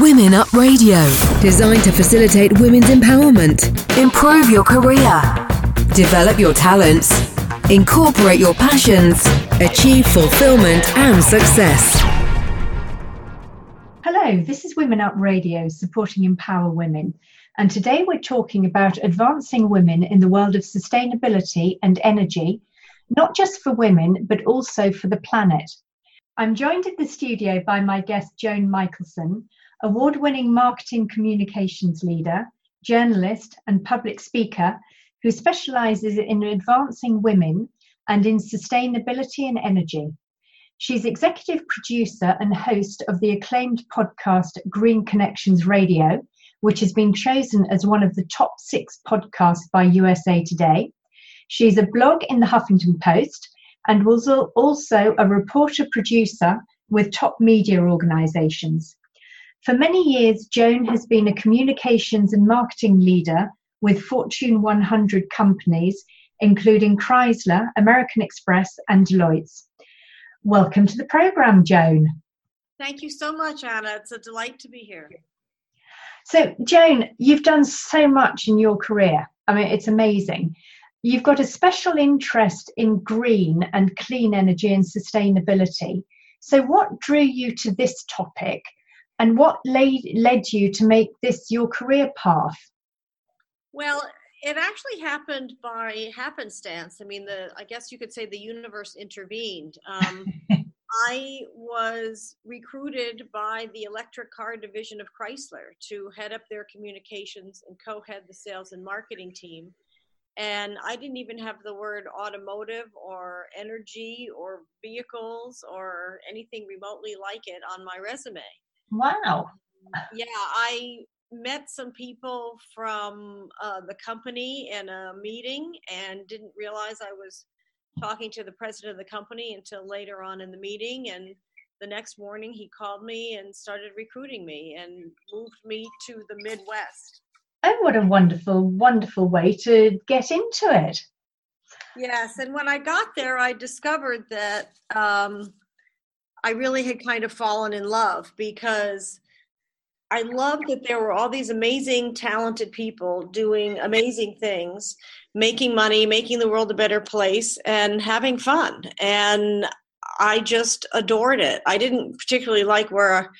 Women Up Radio, designed to facilitate women's empowerment, improve your career, develop your talents, incorporate your passions, achieve fulfillment and success. Hello, this is Women Up Radio supporting Empower Women. And today we're talking about advancing women in the world of sustainability and energy, not just for women, but also for the planet. I'm joined in the studio by my guest, Joan Michelson, award winning marketing communications leader, journalist, and public speaker who specializes in advancing women and in sustainability and energy. She's executive producer and host of the acclaimed podcast Green Connections Radio, which has been chosen as one of the top six podcasts by USA Today. She's a blog in the Huffington Post and was also a reporter producer with top media organizations. For many years, Joan has been a communications and marketing leader with Fortune 100 companies, including Chrysler, American Express, and Deloitte. Welcome to the program, Joan. Thank you so much, Anna. It's a delight to be here. So, Joan, you've done so much in your career. I mean, it's amazing. You've got a special interest in green and clean energy and sustainability. So, what drew you to this topic and what laid, led you to make this your career path? Well, it actually happened by happenstance. I mean, the I guess you could say the universe intervened. Um, I was recruited by the electric car division of Chrysler to head up their communications and co-head the sales and marketing team and I didn't even have the word automotive or energy or vehicles or anything remotely like it on my resume. Wow. Yeah, I met some people from uh, the company in a meeting and didn't realize I was talking to the president of the company until later on in the meeting. And the next morning, he called me and started recruiting me and moved me to the Midwest oh, what a wonderful, wonderful way to get into it. Yes, and when I got there, I discovered that um, I really had kind of fallen in love because I loved that there were all these amazing, talented people doing amazing things, making money, making the world a better place, and having fun. And I just adored it. I didn't particularly like where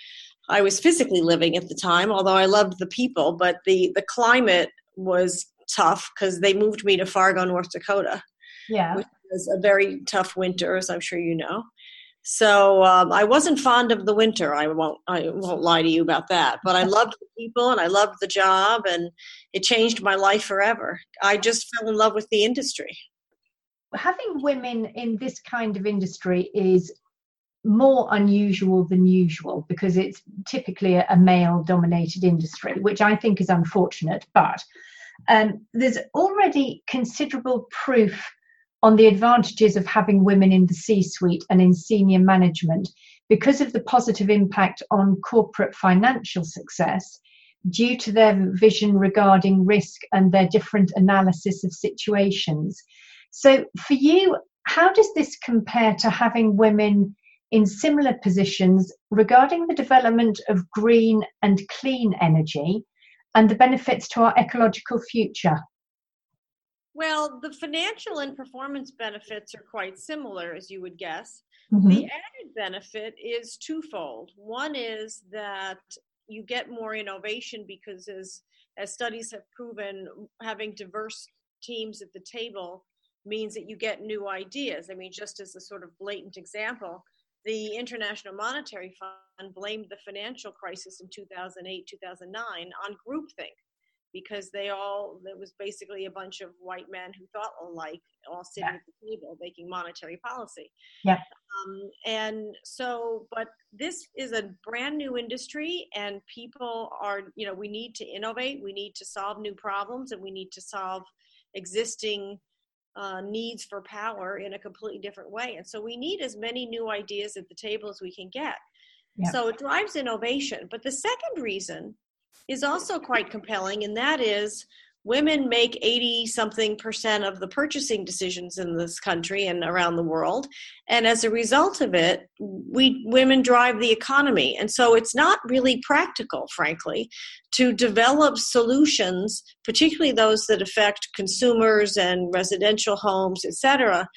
I was physically living at the time, although I loved the people, but the the climate was tough because they moved me to Fargo, North Dakota. Yeah, which was a very tough winter, as I'm sure you know. So um, I wasn't fond of the winter. I won't. I won't lie to you about that. But I loved the people and I loved the job, and it changed my life forever. I just fell in love with the industry. Having women in this kind of industry is more unusual than usual because it's typically a, a male dominated industry, which I think is unfortunate. But um, there's already considerable proof on the advantages of having women in the C suite and in senior management because of the positive impact on corporate financial success due to their vision regarding risk and their different analysis of situations. So, for you, how does this compare to having women in similar positions regarding the development of green and clean energy and the benefits to our ecological future? Well, the financial and performance benefits are quite similar, as you would guess. Mm-hmm. The added benefit is twofold. One is that you get more innovation because, as, as studies have proven, having diverse teams at the table means that you get new ideas. I mean, just as a sort of blatant example, the International Monetary Fund blamed the financial crisis in 2008 2009 on groupthink because they all it was basically a bunch of white men who thought alike all sitting yeah. at the table making monetary policy yeah um, and so but this is a brand new industry and people are you know we need to innovate we need to solve new problems and we need to solve existing uh, needs for power in a completely different way. And so we need as many new ideas at the table as we can get. Yeah. So it drives innovation. But the second reason is also quite compelling, and that is women make 80 something percent of the purchasing decisions in this country and around the world. And as a result of it we women drive the economy. And so it's not really practical frankly to develop solutions particularly those that affect consumers and residential homes etc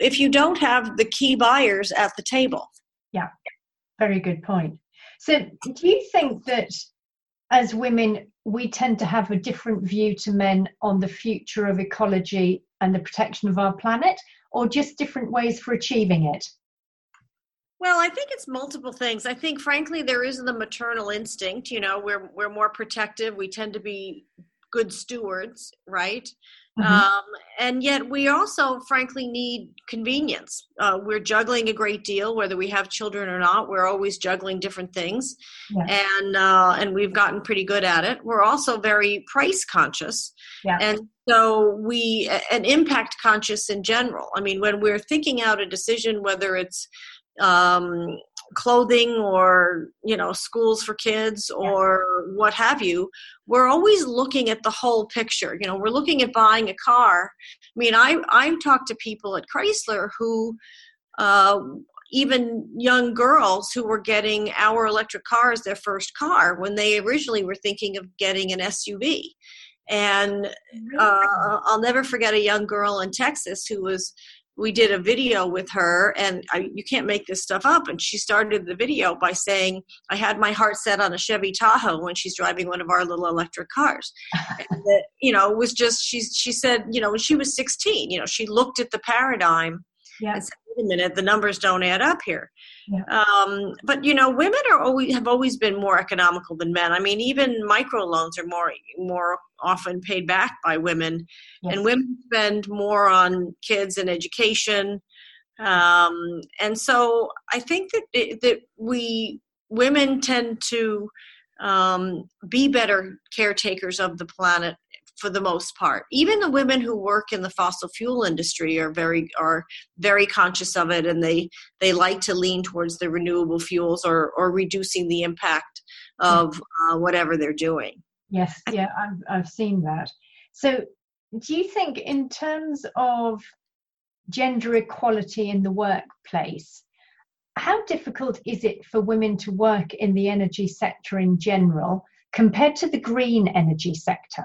if you don't have the key buyers at the table. Yeah. Very good point. So do you think that as women we tend to have a different view to men on the future of ecology and the protection of our planet, or just different ways for achieving it? Well, I think it's multiple things. I think, frankly, there is the maternal instinct. You know, we're we're more protective. We tend to be good stewards, right? Mm-hmm. Um, and yet, we also, frankly, need convenience. Uh, we're juggling a great deal, whether we have children or not. We're always juggling different things, yeah. and uh, and we've gotten pretty good at it. We're also very price conscious, yeah. and so we and impact conscious in general. I mean, when we're thinking out a decision, whether it's um, clothing or you know schools for kids or yeah. what have you we're always looking at the whole picture. You know we're looking at buying a car. I mean i i've talked to people at chrysler who uh, even young girls who were getting our electric car as their first car when they originally were thinking of getting an suv and uh, i'll never forget a young girl in texas who was we did a video with her and I, you can't make this stuff up. And she started the video by saying i had my heart set on a chevy tahoe when she's driving one of our little electric cars. And that, you know it was just she, she said you know when she was 16 you know she looked at the paradigm yeah. and said wait a minute the numbers don't add up here yeah. um, but you know women are always have always been more economical than men i mean even microloans are more more often paid back by women yes. and women spend more on kids and education um, and so i think that that we women tend to um, be better caretakers of the planet for the most part. Even the women who work in the fossil fuel industry are very are very conscious of it, and they they like to lean towards the renewable fuels or or reducing the impact of uh, whatever they're doing. Yes, yeah, I've I've seen that. So, do you think in terms of gender equality in the workplace? How difficult is it for women to work in the energy sector in general compared to the green energy sector?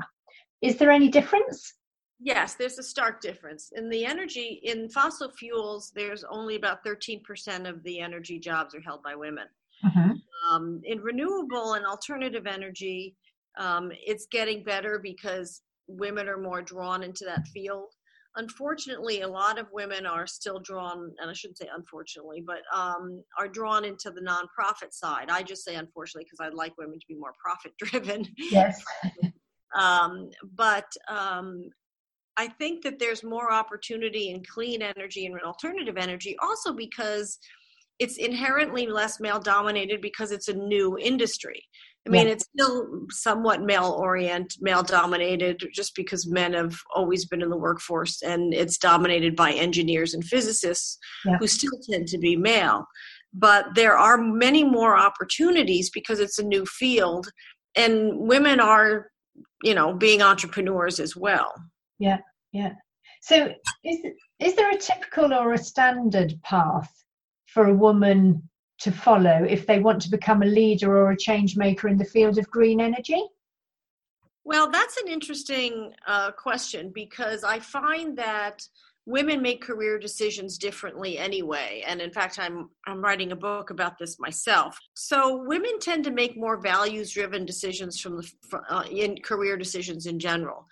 Is there any difference? Yes, there's a stark difference. In the energy, in fossil fuels, there's only about 13% of the energy jobs are held by women. Mm-hmm. Um, in renewable and alternative energy, um, it's getting better because women are more drawn into that field. Unfortunately, a lot of women are still drawn, and I shouldn't say unfortunately, but um, are drawn into the nonprofit side. I just say unfortunately because I'd like women to be more profit driven. Yes. Um, but um, I think that there's more opportunity in clean energy and alternative energy also because it's inherently less male dominated because it's a new industry. I mean, yeah. it's still somewhat male oriented, male dominated, just because men have always been in the workforce, and it's dominated by engineers and physicists yeah. who still tend to be male. But there are many more opportunities because it's a new field, and women are you know being entrepreneurs as well. Yeah yeah. So is is there a typical or a standard path for a woman to follow if they want to become a leader or a change maker in the field of green energy? Well that's an interesting uh, question because i find that women make career decisions differently anyway. And in fact i'm i'm writing a book about this myself. So women tend to make more values driven decisions from the uh, in career decisions in general.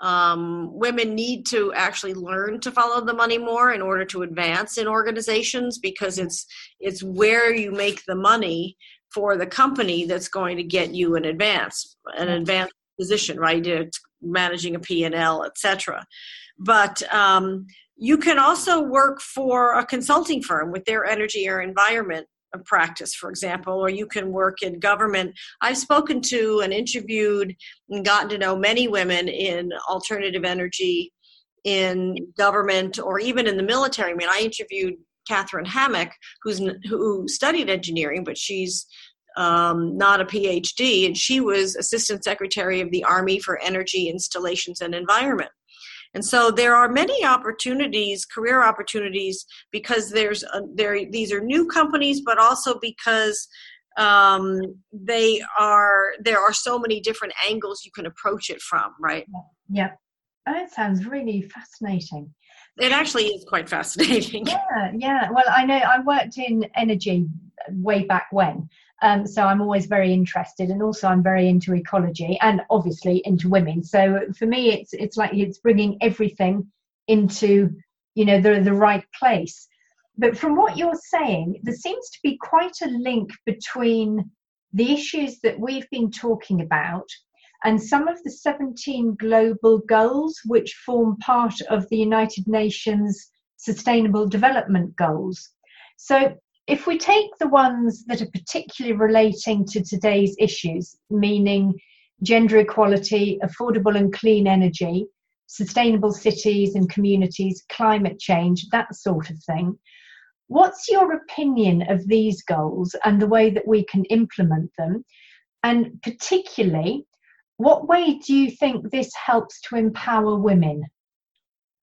Um, women need to actually learn to follow the money more in order to advance in organizations because it's it's where you make the money for the company that's going to get you an advance an advanced position right? It's managing a p&l etc but um, you can also work for a consulting firm with their energy or environment practice, for example, or you can work in government. I've spoken to and interviewed and gotten to know many women in alternative energy, in government, or even in the military. I mean, I interviewed Katherine Hammack, who's who studied engineering, but she's um, not a PhD, and she was Assistant Secretary of the Army for Energy Installations and Environment. And so there are many opportunities, career opportunities, because there's a, there these are new companies, but also because um, they are there are so many different angles you can approach it from, right? Yeah, that sounds really fascinating. It actually is quite fascinating. Yeah, yeah. Well, I know I worked in energy way back when, um, so I'm always very interested, and also I'm very into ecology and obviously into women. So for me, it's it's like it's bringing everything into you know the the right place. But from what you're saying, there seems to be quite a link between the issues that we've been talking about and some of the 17 global goals which form part of the United Nations Sustainable Development Goals. So if we take the ones that are particularly relating to today's issues, meaning gender equality, affordable and clean energy, sustainable cities and communities, climate change, that sort of thing. What's your opinion of these goals and the way that we can implement them? And particularly, what way do you think this helps to empower women?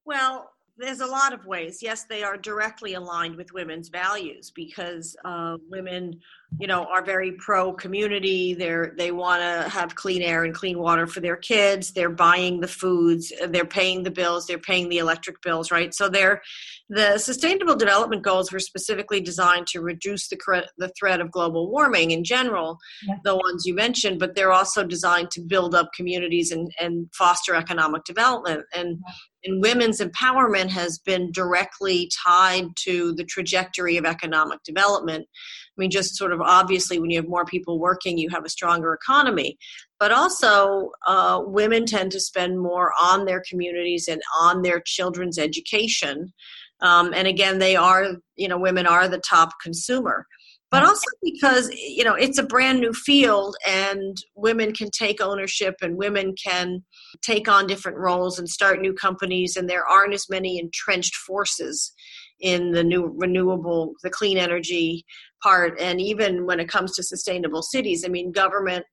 Well, there's a lot of ways. Yes, they are directly aligned with women's values because uh, women, you know, are very pro community. They're they want to have clean air and clean water for their kids. They're buying the foods. They're paying the bills. They're paying the electric bills. Right. So they're the Sustainable Development Goals were specifically designed to reduce the the threat of global warming in general, yeah. the ones you mentioned, but they're also designed to build up communities and and foster economic development and. Yeah and women's empowerment has been directly tied to the trajectory of economic development. I mean, just sort of obviously, when you have more people working, you have a stronger economy. But also, uh, women tend to spend more on their communities and on their children's education. Um, and again, they are, you know, women are the top consumer but also because you know it's a brand new field and women can take ownership and women can take on different roles and start new companies and there aren't as many entrenched forces in the new renewable the clean energy part. And even when it comes to sustainable cities i mean government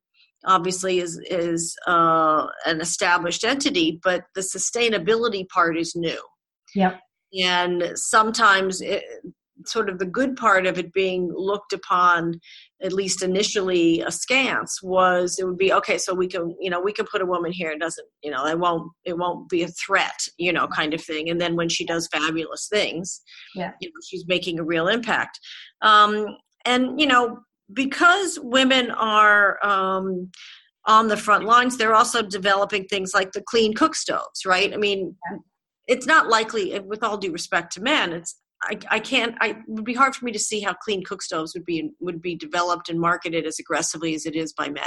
obviously is is uh, an established entity but the sustainability part is new. Yeah and sometimes it, sort of the good part of it being looked upon at least initially askance was it would be okay so we can you know we can put a woman here it doesn't you know it won't it won't be a threat you know kind of thing. And then when she does fabulous things yeah. you know she's making a real impact. Um and you know because women are um on the front lines they're also developing things like the clean cook stoves right? I mean yeah. it's not likely with all due respect to men it's I, I can't I it would be hard for me to see how clean cook stoves would be would be developed and marketed as aggressively as it is by men.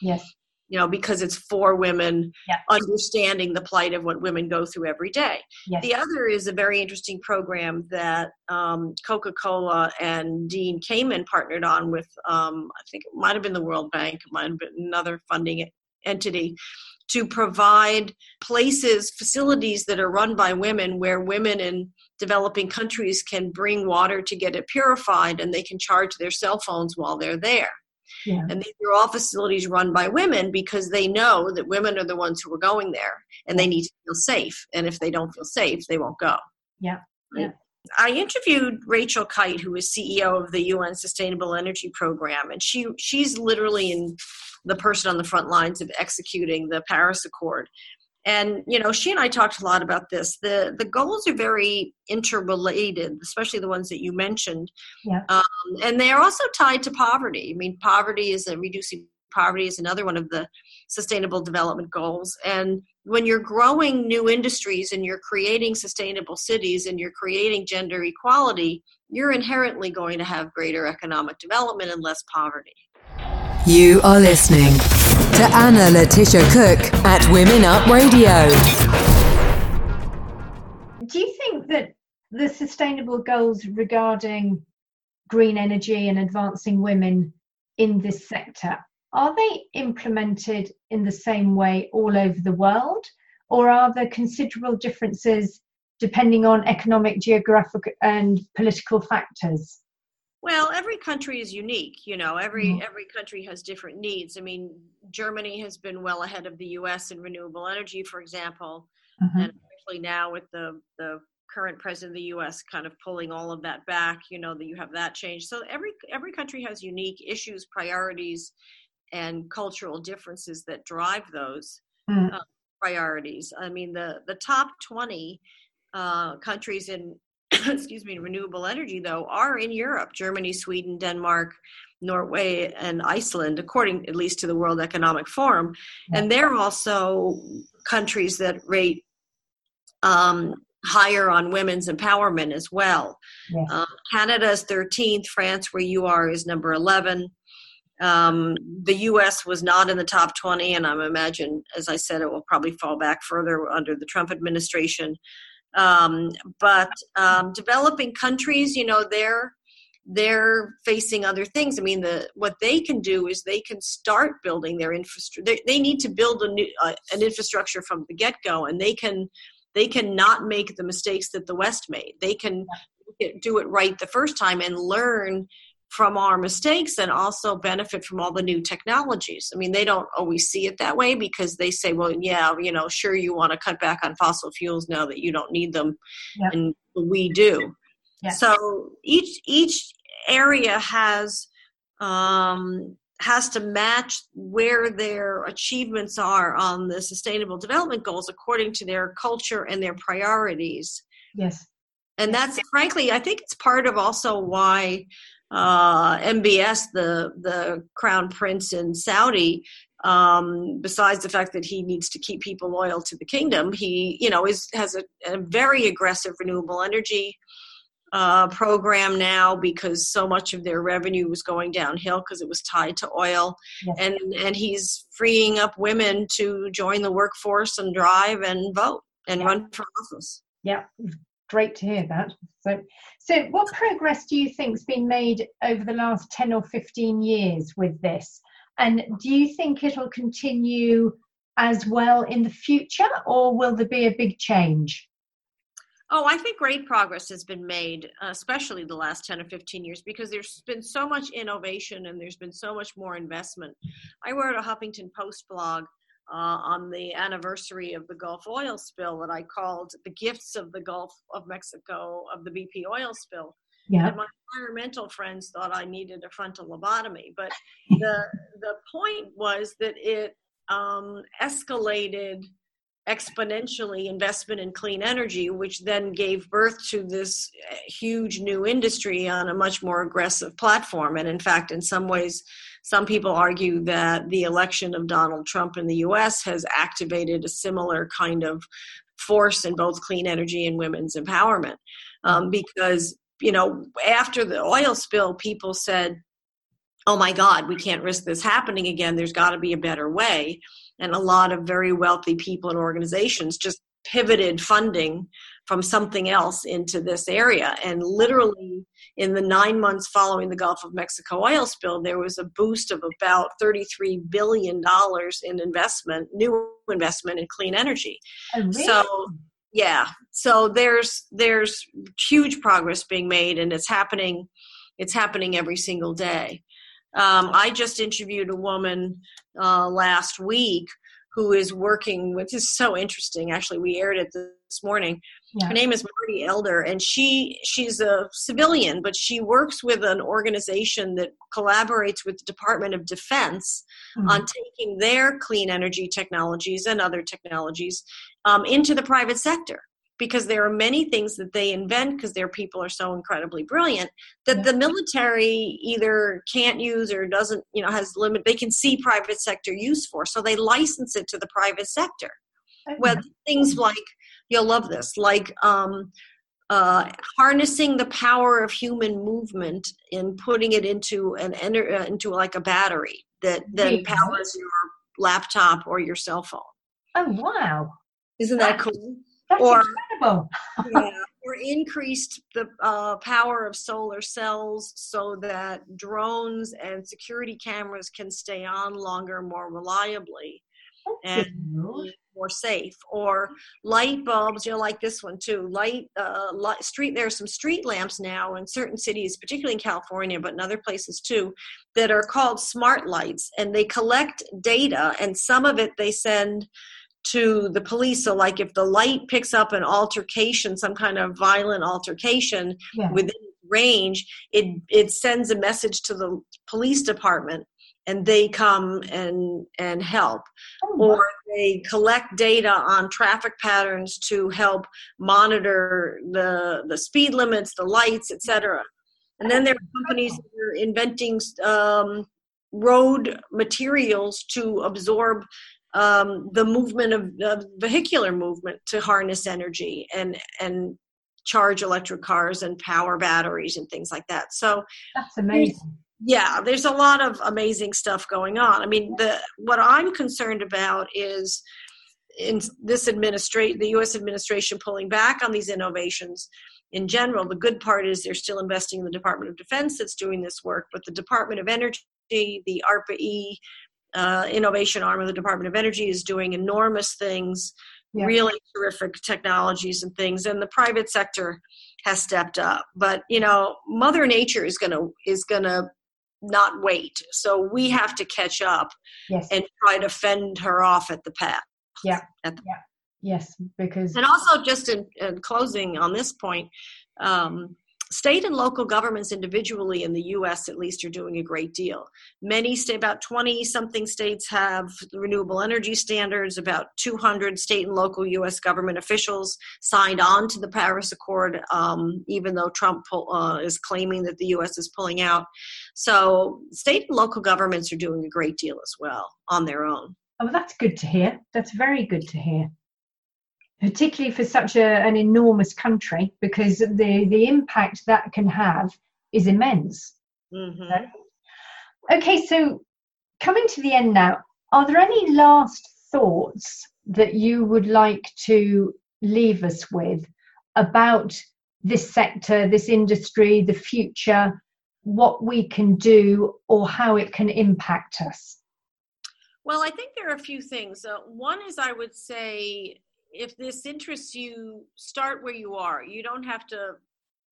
Yes. You know, because it's for women yes. understanding the plight of what women go through every day. Yes. The other is a very interesting program that um, Coca Cola and Dean Kamen partnered on with, um, I think it might have been the World Bank, might have been another funding entity, to provide places, facilities that are run by women where women in developing countries can bring water to get it purified and they can charge their cell phones while they're there. Yeah. And these are all facilities run by women because they know that women are the ones who are going there and they need to feel safe. And if they don't feel safe, they won't go. Yeah. yeah. I interviewed Rachel Kyte, who is CEO of the UN Sustainable Energy Program, and she she's literally in the person on the front lines of executing the Paris Accord. And you know, she and I talked a lot about this. the The goals are very interrelated, especially the ones that you mentioned. Yeah. Um, and they are also tied to poverty. I mean, poverty is a reducing poverty is another one of the sustainable development goals. And when you're growing new industries and you're creating sustainable cities and you're creating gender equality, you're inherently going to have greater economic development and less poverty. You are listening to Anna Letitia Cook at Women Up Radio. Do you think that the sustainable goals regarding green energy and advancing women in this sector are they implemented in the same way all over the world or are there considerable differences depending on economic geographic and political factors Well, every country is unique. You know, every mm-hmm. every country has different needs. I mean, Germany has been well ahead of the U.S. in renewable energy, for example, mm-hmm. and especially now with the the current president of the U.S. kind of pulling all of that back. You know that you have that change. So every every country has unique issues, priorities, and cultural differences that drive those mm. uh, priorities. I mean, the the top twenty uh, countries in excuse me renewable energy though are in Europe: Germany, Sweden, Denmark. Norway and Iceland, according at least to the World Economic Forum, and they're also countries that rate um, higher on women's empowerment as well. Yes. Um, Canada is 13th, France, where you are, is number 11. Um, the US was not in the top 20, and I imagine, as I said, it will probably fall back further under the Trump administration. Um, but um, developing countries, you know, they're they're facing other things. I mean, the what they can do is they can start building their infrastructure. They, they need to build a new uh, an infrastructure from the get go, and they can they can not make the mistakes that the West made. They can do it right the first time and learn from our mistakes and also benefit from all the new technologies. I mean, they don't always see it that way because they say, well, yeah, you know, sure, you want to cut back on fossil fuels now that you don't need them, yep. and we do. Yep. So each each area has um, has to match where their achievements are on the sustainable development goals according to their culture and their priorities. Yes. And that's frankly, I think it's part of also why uh, MBS, the the crown prince in Saudi, um, besides the fact that he needs to keep people loyal to the kingdom, he you know is has a, a very aggressive renewable energy uh, program now because so much of their revenue was going downhill because it was tied to oil, yes. and and he's freeing up women to join the workforce and drive and vote and run for office. Yeah, great to hear that. So, so what progress do you think's been made over the last ten or fifteen years with this? And do you think it'll continue as well in the future, or will there be a big change? Oh, I think great progress has been made, especially the last 10 or 15 years, because there's been so much innovation and there's been so much more investment. I wrote a Huffington Post blog uh, on the anniversary of the Gulf oil spill that I called The Gifts of the Gulf of Mexico of the BP oil spill. Yeah. And my environmental friends thought I needed a frontal lobotomy. But the, the point was that it um, escalated – exponentially investment in clean energy, which then gave birth to this eh, huge new industry on a much more aggressive platform. And in fact, in some ways, some people argue that the election of Donald Trump in the US has activated a similar kind of force in both clean energy and women's empowerment. Um, because, you know, after the oil spill, people said, oh my God, we can't risk this happening again. There's got to be a better way and a lot of very wealthy people and organizations just pivoted funding from something else into this area. And literally, in the nine months following the Gulf of Mexico oil spill, there was a boost of about $33 billion in investment, new investment in clean energy. Oh, so, yeah, so there's there's huge progress being made, and it's happening. It's happening every single day. Um, I just interviewed a woman uh, last week who is working with this is so interesting actually we aired it this morning yeah. her name is marty elder and she she's a civilian but she works with an organization that collaborates with the department of defense mm-hmm. on taking their clean energy technologies and other technologies um, into the private sector because there are many things that they invent because their people are so incredibly brilliant that the military either can't use or doesn't you know has limit they can see private sector use for so they license it to the private sector. Okay. well things like you'll love this like um, uh, harnessing the power of human movement and putting it into an uh, into like a battery that then powers your laptop or your cell phone. Oh wow. Isn't that cool? that's or, yeah, or increased the uh, power of solar cells so that drones and security cameras can stay on longer, more reliably. and more safe or light bulbs you know like this one too light uh light, street there are some street lamps now in certain cities particularly in california but in other places too that are called smart lights and they collect data and some of it they send to the police. So like if the light picks up an altercation some kind of violent altercation yeah. within range it it sends a message to the police department and they come and and help. Oh, or they collect data on traffic patterns to help monitor the the speed limits the lights etc and then there are companies that are inventing um, road materials to absorb um, the movement of, of vehicular movement to harness energy and and charge electric cars and power batteries and things like that. So that's amazing. Yeah there's a lot of amazing stuff going on. I mean the what i'm concerned about is in this administration the us administration pulling back on these innovations in general. The good part is they're still investing in the department of defense that's doing this work but the department of energy the arpa-e uh, innovation arm of the department of energy is doing enormous things yeah. really terrific technologies and things and the private sector has stepped up but you know mother nature is going to is to not wait. So we have to catch up yes. and try to fend her off at the path. Yeah. At The yeah. Yes, because and also just in, in closing on this point, um, state and local governments individually in the US at least are doing a great deal. Many state about 20 something states have renewable energy standards, about 200 state and local US government officials signed on to the Paris Accord um, even though Trump uh, is claiming that the US is pulling out. So state and local governments are doing a great deal as well on their own. Oh, that's good to hear. That's very good to hear particularly for such a, an enormous country, because the, the impact that can have is immense. Mm-hmm. Okay, so coming to the end now, are there any last thoughts that you would like to leave us with about this sector, this industry, the future, what we can do, or how it can impact us? Well, I think there are a few things. Uh, one is I would say if this interests you, start where you are. You don't have to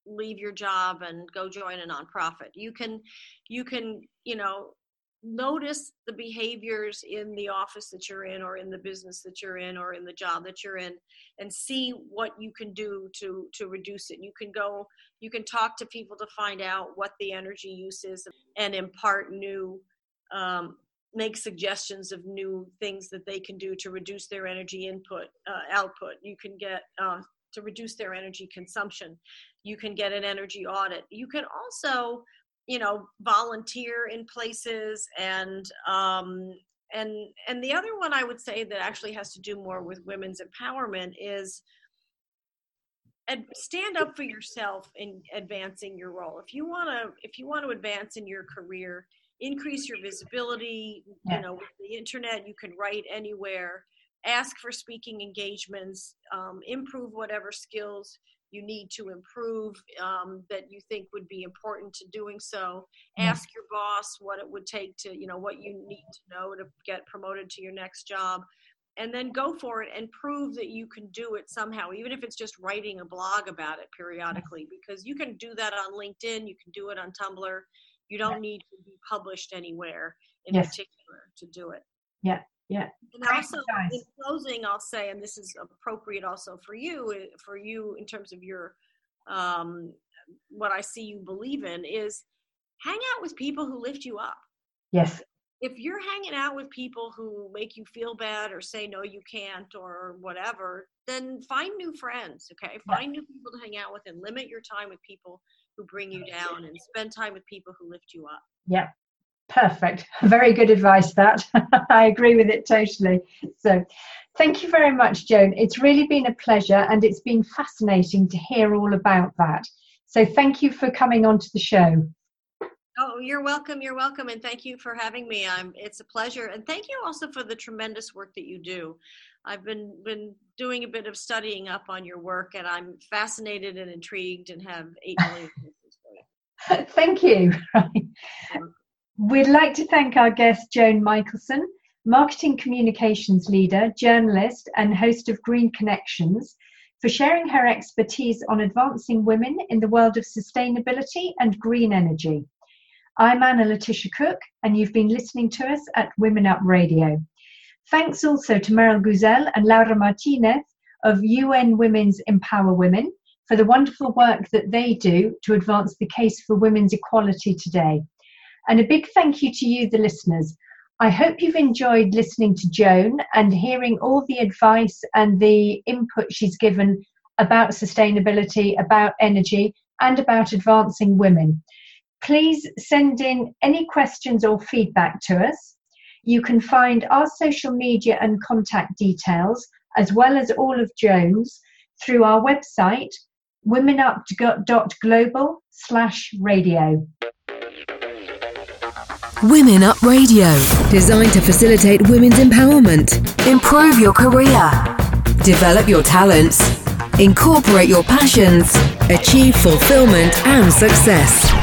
leave your job and go join a nonprofit. You can, you can, you know, notice the behaviors in the office that you're in or in the business that you're in or in the job that you're in and see what you can do to to reduce it you can go you can talk to people to find out what the energy use is and impart new um, make suggestions of new things that they can do to reduce their energy input uh, output. You can get uh, to reduce their energy consumption. You can get an energy audit. You can also you know volunteer in places and um, and and the other one i would say that actually has to do more with women's empowerment is and stand up for yourself in advancing your role. If you want to if you want to advance in your career increase your visibility yeah. you know with the internet you can write anywhere ask for speaking engagements um, improve whatever skills you need to improve um, that you think would be important to doing so. Ask your boss what it would take to you know what you need to know to get promoted to your next job and then go for it and prove that you can do it somehow even if it's just writing a blog about it periodically because you can do that on linkedin you can do it on tumblr you don't need to be published anywhere in yes. particular to do it. Yeah, yeah. And also, in closing, I'll say, and this is appropriate also for you, eh, for you in terms of your, um, what I see you believe in is hang out with people who lift you up. Yes. If you're hanging out with people who make you feel bad or say no you can't or whatever, then find new friends, okay? Find yeah. new people to hang out with and limit your time with people who bring you down and spend time with people who lift you up. Yeah, perfect. Very good advice, that. I agree with it totally. So, thank you very much, Joan. It's really been a pleasure and it's been fascinating to hear all about that. So, thank you for coming on to the show. Oh, you're welcome. You're welcome, and thank you for having me. I'm. It's a pleasure, and thank you also for the tremendous work that you do. I've been been doing a bit of studying up on your work, and I'm fascinated and intrigued, and have eight million. thank you. We'd like to thank our guest Joan Michelson. marketing communications leader, journalist, and host of Green Connections, for sharing her expertise on advancing women in the world of sustainability and green energy. I'm Anna Letitia Cook, and you've been listening to us at Women Up Radio. Thanks also to Meryl Guzel and Laura Martinez of UN Women's Empower Women for the wonderful work that they do to advance the case for women's equality today. And a big thank you to you, the listeners. I hope you've enjoyed listening to Joan and hearing all the advice and the input she's given about sustainability, about energy, and about advancing women. Please send in any questions or feedback to us. You can find our social media and contact details, as well as all of Joan's, through our website, womenup.global slash radio. Women Up Radio, designed to facilitate women's empowerment, improve your career, develop your talents, incorporate your passions, achieve fulfillment and success.